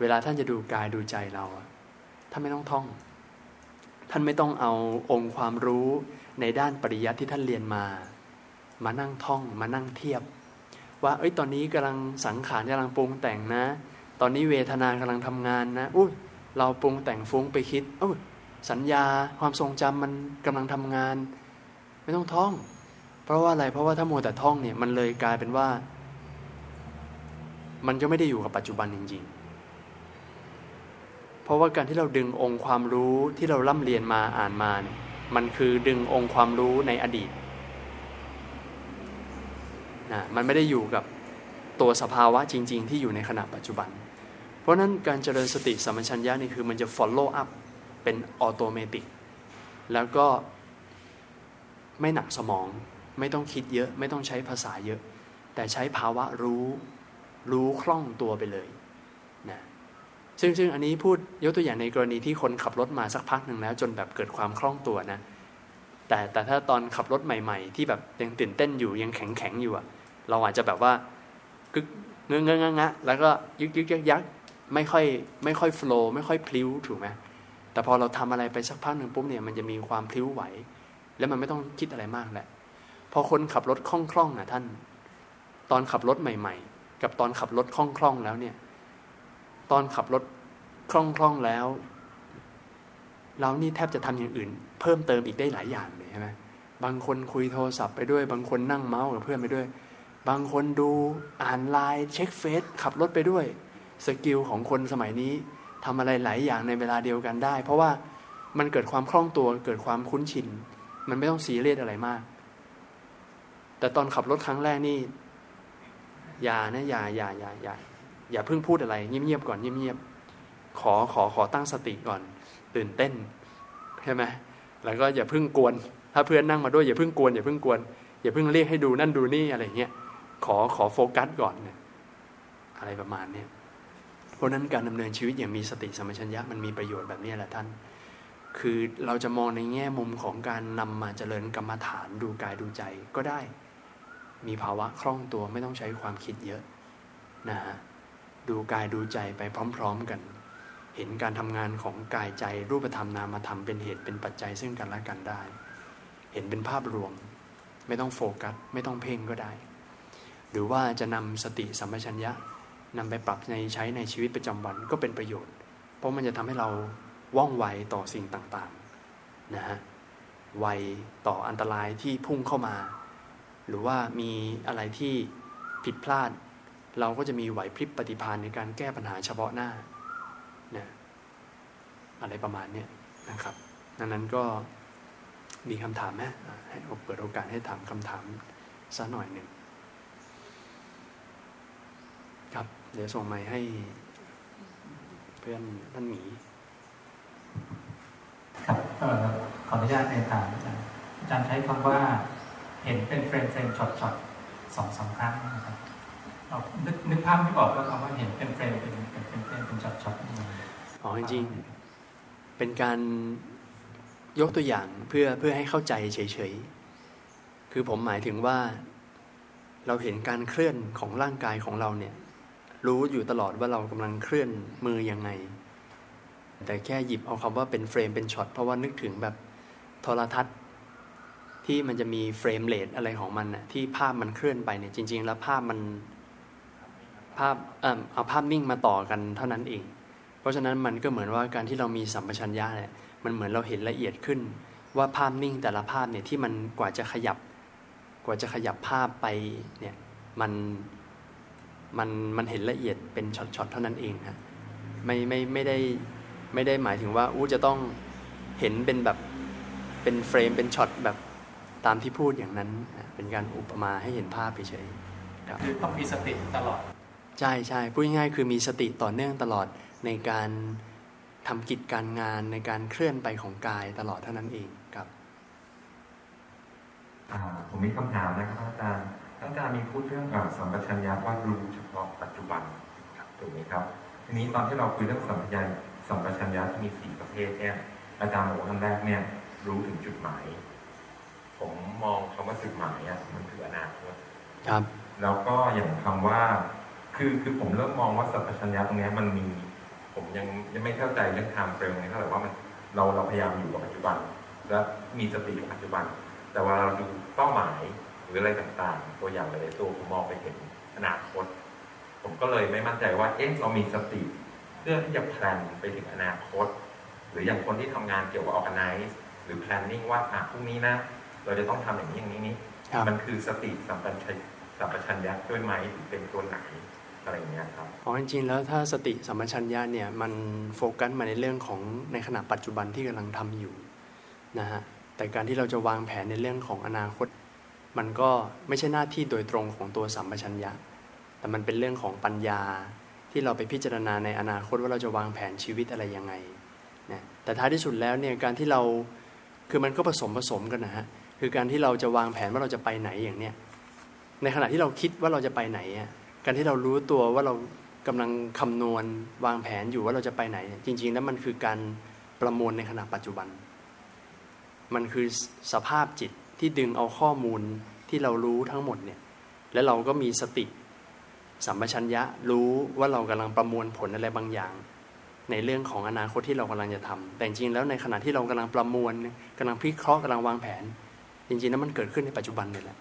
เวลาท่านจะดูกายดูใจเราอะท่านไม่ต้องท่อง ท่านไม่ต้องเอาองค์ความรู้ในด้านปริยัติที่ท่านเรียนมา มานั่งท่อง มานั่งเทียบ ว่า เอ้ยตอนนี้กำลังสังขารกำลังปรุงแต่งนะ ตอนนี้เวทนากำลังทำงานนะอุ้ยเราปรุงแต่งฟุ้งไปคิดเออสัญญาความทรงจำมันกำลังทำงาน ไม่ต้องท่อง เพราะว่าอะไรเพราะว่าถ้ามัวแต่ท่องเนี่ยมันเลยกลายเป็นว่า มันจะไม่ได้อยู่กับปัจจุบันจริง ๆ เพราะว่าการที่เราดึงองค์ความรู้ที่เราล่ำเรียนมาอ่านมาเนี่ยมันคือดึงองค์ความรู้ในอดีต นะมันไม่ได้อยู่กับตัวสภาวะจริง ๆ ที่อยู่ในขณะปัจจุบัน เพราะนั้นการเจริญสติสัมปชัญญะนี่คือมันจะ follow up เป็นออโตเมติกแล้วก็ไม่หนักสมอง ไม่ต้องคิดเยอะ ไม่ต้องใช้ภาษาเยอะ แต่ใช้ภาวะรู้รู้คล่องตัวไปเลยนะซึ่งซึ่งอันนี้พูดยกตัวอย่างในกรณีที่คนขับรถมาสักพักหนึ่งแล้ว จนแบบเกิดความคล่องตัวนะแต่แต่ถ้าตอนขับรถใหม่ ๆ ที่แบบยังตื่นเต้นอยู่ยังแข็งแข็งอยู่อะ เราอาจจะแบบว่ากึกเงื้อเงื้องะแล้วก็ยึกยึกยักยักไม่ค่อยไม่ค่อยโฟล์ไม่ค่อยพลิ้วถูกไหมแต่พอเราทำอะไรไปสักพักหนึ่งปุ๊บเนี่ยมันจะมีความพลิ้วไหว แล้วมันไม่ต้องคิดอะไรมากแหละพอคนขับรถคล่องๆอะท่าน ตอนขับรถใหม่ ๆ กับตอนขับรถคล่องๆแล้วเนี่ย ตอนขับรถคล่องๆแล้ว เรานี่แทบจะทำอย่างอื่น เพิ่มเติมอีกได้หลายอย่างเลยใช่ไหมบางคนคุยโทรศัพท์ไปด้วย บางคนนั่งเมาท์กับเพื่อนไปด้วย บางคนดูอ่านไลน์เช็กเฟซขับรถไปด้วย skill ของคนสมัยนี้ทำอะไรหลายอย่างในเวลาเดียวกันได้ เพราะว่ามันเกิดความคล่องตัวเกิดความคุ้นชิน มันไม่ต้องซีเรียสอะไรมาก แต่ตอนขับรถครั้งแรกนี่อย่านะอย่าอย่าอย่าอย่าอย่าเพิ่งพูดอะไรเงียบๆก่อนเงียบๆขอขอขอตั้งสติก่อน ตื่นเต้นใช่ไหมแล้วก็อย่าเพิ่งกวน ถ้าเพื่อนนั่งมาด้วยอย่าเพิ่งกวนอย่าเพิ่งกวนอย่าเพิ่งเรียกให้ดูนั่นดูนี่อะไรเงี้ย ขอขอโฟกัสก่อนเนี่ยอะไรประมาณเนี้ยเพราะนั้นการดำเนินชีวิตอย่างมีสติสมปชัญญะมันมีประโยชน์แบบนี้แหละท่าน คือเราจะมองในแง่มุมของการนำมาเจริญกรรมฐานดูกายดูใจก็ได้ มีภาวะคล่องตัวไม่ต้องใช้ความคิดเยอะนะฮะดูกายดูใจไปพร้อม ๆกัน เห็นการทำงานของกายใจรูปธรรมนามธรรมเป็นเหตุเป็นปัจจัยซึ่งกันและกันได้ เห็นเป็นภาพรวม ไม่ต้องโฟกัสไม่ต้องเพ่งก็ได้ รือว่าจะนำสติสัมปชัญญะนำไปปรับในใช้ในชีวิตประจำวันก็เป็นประโยชน์ เพราะมันจะทำให้เราว่องไวต่อสิ่งต่างๆนะฮะไวต่ออันตรายที่พุ่งเข้ามา หรือว่ามีอะไรที่ผิดพลาด เราก็จะมีไหวพริบปฏิภาณในการแก้ปัญหาเฉพาะหน้านะอะไรประมาณนี้นะครับ ดังนั้นก็มีคำถามไหมให้เปิดโอกาสให้ถามคำถามสักหน่อยหนึ่งครับ เดี๋ยวส่งไมค์ให้ เพื่อนท่านหมี ครับเอ่อขออนุญาตเรียนถามอาจารย์อาจารย์ใช้คำว่าเห็นเป็น frame frame shot shot สองสามครั้งนะครับเรานึกนึกภาพไม่ออกว่าคำว่าเห็นเป็น frame เป็นเป็นเป็น frame เป็น shot shot นี่มันอ๋อจริงๆเป็นการยกตัวอย่างเพื่อเพื่อให้เข้าใจเฉยๆ คือผมหมายถึงว่า เราเห็นการเคลื่อนของร่างกายของเราเนี่ย รู้อยู่ตลอดว่าเรากำลังเคลื่อนมือยังไง แต่แค่หยิบเอาคำว่าเป็น frame เป็นช็อตเพราะว่านึกถึงแบบโทรทัศน์ ที่มันจะมี frame rate อะไรของมันน่ะที่ภาพมันเคลื่อนไปเนี่ยจริง ๆ แล้วภาพมันภาพเอ่อเอาภาพนิ่งมาต่อกันเท่านั้นเอง เพราะฉะนั้นมันก็เหมือนว่าการที่เรามีสัมปชัญญะเนี่ยมันเหมือนเราเห็นละเอียดขึ้น ว่าภาพนิ่งแต่ละภาพเนี่ยที่มันกว่าจะขยับ กว่าจะขยับภาพไปเนี่ยมัน มันมันเห็นละเอียดเป็นช็อตๆเท่านั้นเองฮะไม่ไม่ไม่ได้ไม่ได้หมายถึงว่าอู้จะต้องเห็นเป็นแบบเป็น frame เป็นช็อตแบบตามที่พูดอย่างนั้นนะเป็นการอุปมาให้เห็นภาพเฉยๆครับคือต้องมีสติตลอด ใช่ใช่พูดง่ายๆคือมีสติต่อเนื่องตลอดในการทำกิจการงานในการเคลื่อนไปของกายตลอดเท่านั้นเองครับอ่าผมมีคำถามนะครับอาจารย์ อาจารย์มีพูดเรื่องอาสัมปชัญญะว่ารู้เฉพาะปัจจุบันถูกไหมครับ ทีนี้ตอนที่เราคุยเรื่องสัมปชัญญะสัมปชัญญะที่มีสี่ประเภทเนี่ยอาจารย์บอกว่าอันแรกเนี่ย รู้ถึงจุดหมาย ผมมองคำว่าจุดหมายอะมันคืออนาคตครับ แล้วก็อย่างคำว่า คือคือผมเริ่มมองว่าสัมปชัญญะตรงเนี้ยมันมี ผมยังยังไม่เข้าใจเรื่อง time frame นี้เท่าไหร่ว่ามันเราเราพยายามอยู่กับปัจจุบัน และมีสติกับปัจจุบัน แต่ว่าเราดูเป้าหมาย หรืออะไรต่างๆ ตัวอย่างหลายๆตัวผมมองไปเห็นอนาคต ผมก็เลยไม่มั่นใจว่าเอ๊ะเรามีสติเพื่อที่จะแพลนไปถึงอนาคต หรืออย่างคนที่ทำงานเกี่ยวกับ organize หรือ planning ว่าอะพรุ่งนี้นะ เราจะต้องทำอย่างนี้อย่างนี้นี้ครับมันคือสติสัมปชัญสัมปชัญญะด้วยไหมหรือเป็นตัวไหนอะไรอย่างเงี้ยครับอ๋อจริงๆแล้วถ้าสติสัมปชัญญะเนี่ยมันโฟกัสมาในเรื่องของในขณะปัจจุบันที่กำลังทำอยู่นะฮะแต่การที่เราจะวางแผนในเรื่องของอนาคต มันก็ไม่ใช่หน้าที่โดยตรงของตัวสัมปชัญญะ แต่มันเป็นเรื่องของปัญญาที่เราไปพิจารณาในอนาคตว่าเราจะวางแผนชีวิตอะไรยังไงนะแต่ท้ายที่สุดแล้วเนี่ยการที่เราคือมันก็ผสมผสมกันนะฮะคือการที่เราจะวางแผนว่าเราจะไปไหนอย่างเนี้ยในขณะที่เราคิดว่าเราจะไปไหนอะการที่เรารู้ตัวว่าเรากำลังคำนวณวางแผนอยู่ว่าเราจะไปไหน จริง ๆ แล้วมันคือการประมวลในขณะปัจจุบัน มันคือสภาพจิต ที่ดึงเอาข้อมูลที่เรารู้ทั้งหมดเนี่ย แล้วเราก็มีสติสัมปชัญญะรู้ว่าเรากำลังประมวลผลอะไรบางอย่าง ในเรื่องของอนาคตที่เรากำลังจะทำแต่จริงแล้วในขณะที่เรากำลังประมวลกำลังพิเคราะห์กำลังวางแผน จริงๆแล้วมันเกิดขึ้นในปัจจุบันนี่แหละ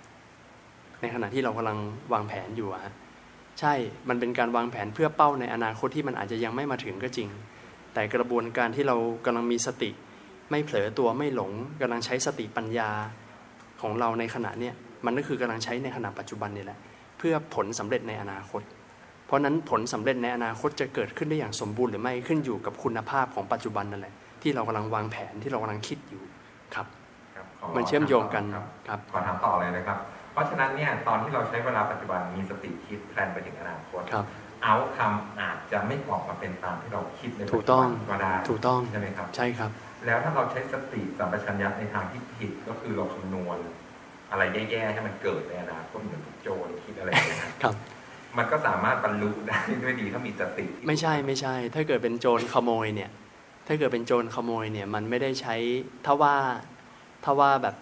ในขณะที่เรากำลังวางแผนอยู่อะฮะใช่มันเป็นการวางแผนเพื่อเป้าในอนาคตที่มันอาจจะยังไม่มาถึงก็จริง แต่กระบวนการที่เรากำลังมีสติ ไม่เผลอตัวไม่หลงกำลังใช้สติปัญญา ของเราในขณะเนี้ยมันก็คือกำลังใช้ในขณะปัจจุบันนี่แหละเพื่อผลสำเร็จในอนาคต เพราะฉะนั้นผลสำเร็จในอนาคตจะเกิดขึ้นได้อย่างสมบูรณ์หรือไม่ขึ้นอยู่กับคุณภาพของปัจจุบันนั่นแหละที่เรากำลังวางแผนที่เรากำลังคิดอยู่ครับครับขอมันเชื่อมโยงกันครับครับขอถามต่อเลยนะครับ เพราะฉะนั้นเนี่ยตอนที่เราใช้เวลาปัจจุบันมีสติคิดแพลนไปถึงอนาคตครับเอาทำอาจจะไม่ออกมาเป็นตามที่เราคิดในถูกต้องปัจจุบันก็ได้ถูกต้องใช่ไหมครับใช่ครับ แล้วถ้าเราใช้สติสัมปชัญญะในทางที่ผิดก็คือเราคำนวณ อะไรแย่ๆให้มันเกิดในอนาคตเหมือนโจรคิดอะไรอย่างเงี้ยครับ มันก็สามารถบรรลุได้ด้วยดีถ้ามีสติที่ไม่ใช่ไม่ใช่ ถ้าเกิดเป็นโจรขโมยเนี่ย ถ้าเกิดเป็นโจรขโมยเนี่ย มันไม่ได้ใช้ถ้าว่าถ้าว่าแบบ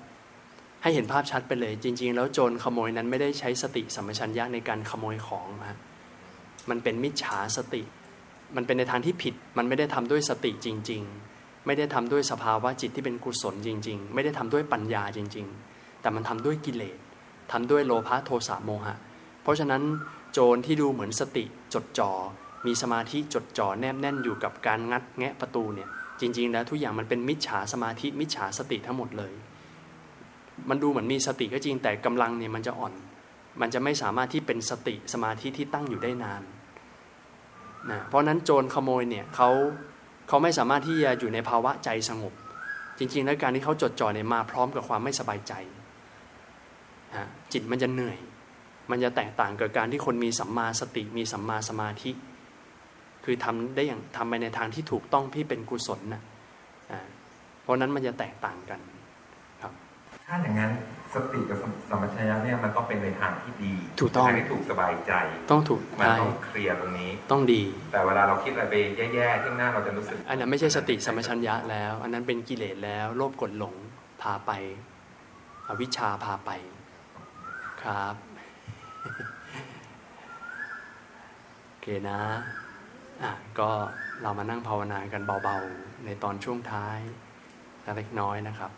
ให้เห็นภาพชัดไปเลย จริง ๆ แล้วโจรขโมยนั้นไม่ได้ใช้สติสัมปชัญญะในการขโมยของฮะมันเป็นมิจฉาสติ มันเป็นในทางที่ผิด มันไม่ได้ทำด้วยสติจริง ๆ ไม่ได้ทำด้วยสภาวะจิตที่เป็นกุศลจริง ๆ ไม่ได้ทำด้วยปัญญาจริง ๆ แต่มันทำด้วยกิเลสทำด้วยโลภะโทสะโมหะ เพราะฉะนั้นโจรที่ดูเหมือนสติจดจ่อมีสมาธิจดจ่อแนบแน่นอยู่กับการงัดแงะประตูเนี่ยจจริง ๆ แล้วทุกอย่างมันเป็นมิจฉาสมาธิมิจฉาสติทั้งหมดเลย มันดูเหมือนมีสติก็จริงแต่กำลังเนี่ยมันจะอ่อน มันจะไม่สามารถที่เป็นสติสมาธิที่ตั้งอยู่ได้นานนะเพราะนั้นโจรขโมยเนี่ยเขา เขาไม่สามารถที่จะอยู่ในภาวะใจสงบ จริงๆ แล้วการที่เขาจดจ่อเนี่ยมาพร้อมกับความไม่สบายใจนะจิตมันจะเหนื่อย มันจะแตกต่างกับการที่คนมีสัมมาสติมีสัมมาสมาธิ คือทำได้อย่างทำไปในทางที่ถูกต้องที่เป็นกุศลนะเพราะนั้นมันจะแตกต่างกันถ้าอย่างนั้น สติกับสมัชัญญะเนี่ยมันต้องเป็นในทางที่ดีถูกต้องทางที่ถูกสบายใจ ต้องถูกมันใช่ต้องเคลียร์ตรงนี้ต้องดี แต่เวลาเราคิดอะไรไปแย่ๆที่ข้างหน้าเราจะรู้สึก อันนั้นไม่ใช่สติสัมปชัญญะแล้ว อันนั้นเป็นกิเลสแล้วโลภกดหลงพาไป อวิชชาพาไปครับโอเคนะอะก็เรามานั่งภาวนากันเบาๆ ในตอนช่วงท้ายเล็กน้อยนะครับ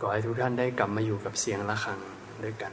ขอให้ทุกท่านได้กลับมาอยู่กับเสียงะระฆังด้วยกัน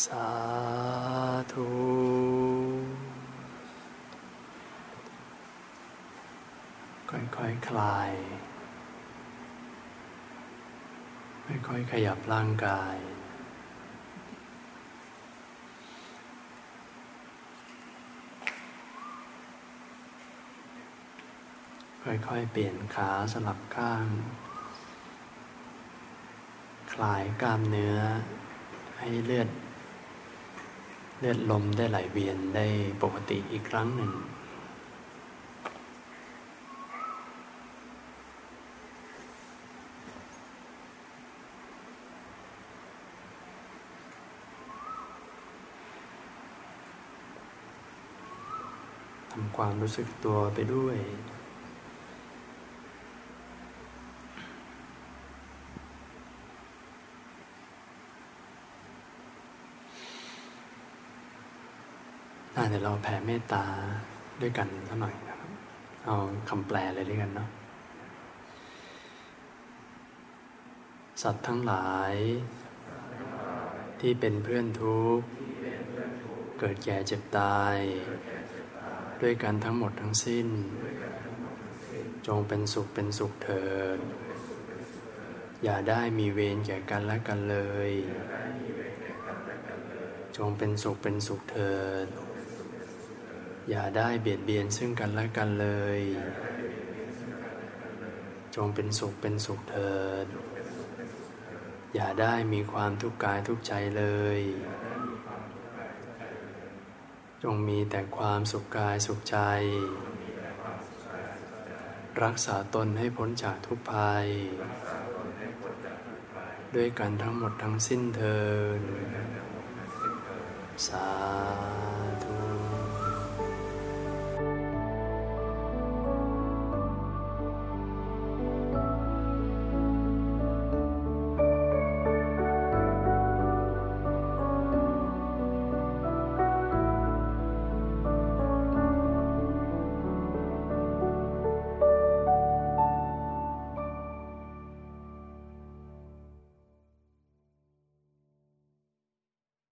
สาธุค่อยๆคคลาย ค่อยๆขยับร่างกาย ค่อยๆ เปลี่ยนขาสลับข้าง คลายกล้ามเนื้อให้เลือด เลือดลมได้ไหลเวียนได้ปกติอีกครั้งหนึ่ง ทำความรู้สึกตัวไปด้วยน่าเดี๋ ยวเราแผ่เมตตาด้วยกันสักหน่อยนะครับ เอาคำแปลเลยด้วยกันเนาะ สัตว์ทั้งหลาย ที่เป็นเพื่อนทุกข์ เกิดแก่เจ็บตาย ด้วยกันทั้งหมดทั้งสิ้น จงเป็นสุขเป็นสุขเถิด อย่าได้มีเวรแก่กันและกันเลย จงเป็นสุขเป็นสุขเถิด อย่าได้เบียดเบียนซึ่งกันและกันเลย จงเป็นสุขเป็นสุขเถิด อย่าได้มีความทุกข์กายทุกข์ใจเลย จงมีแต่ความสุขกายสุขใจ รักษาตนให้พ้นจากทุกภัย ด้วยกันทั้งหมดทั้งสิ้นเทินสา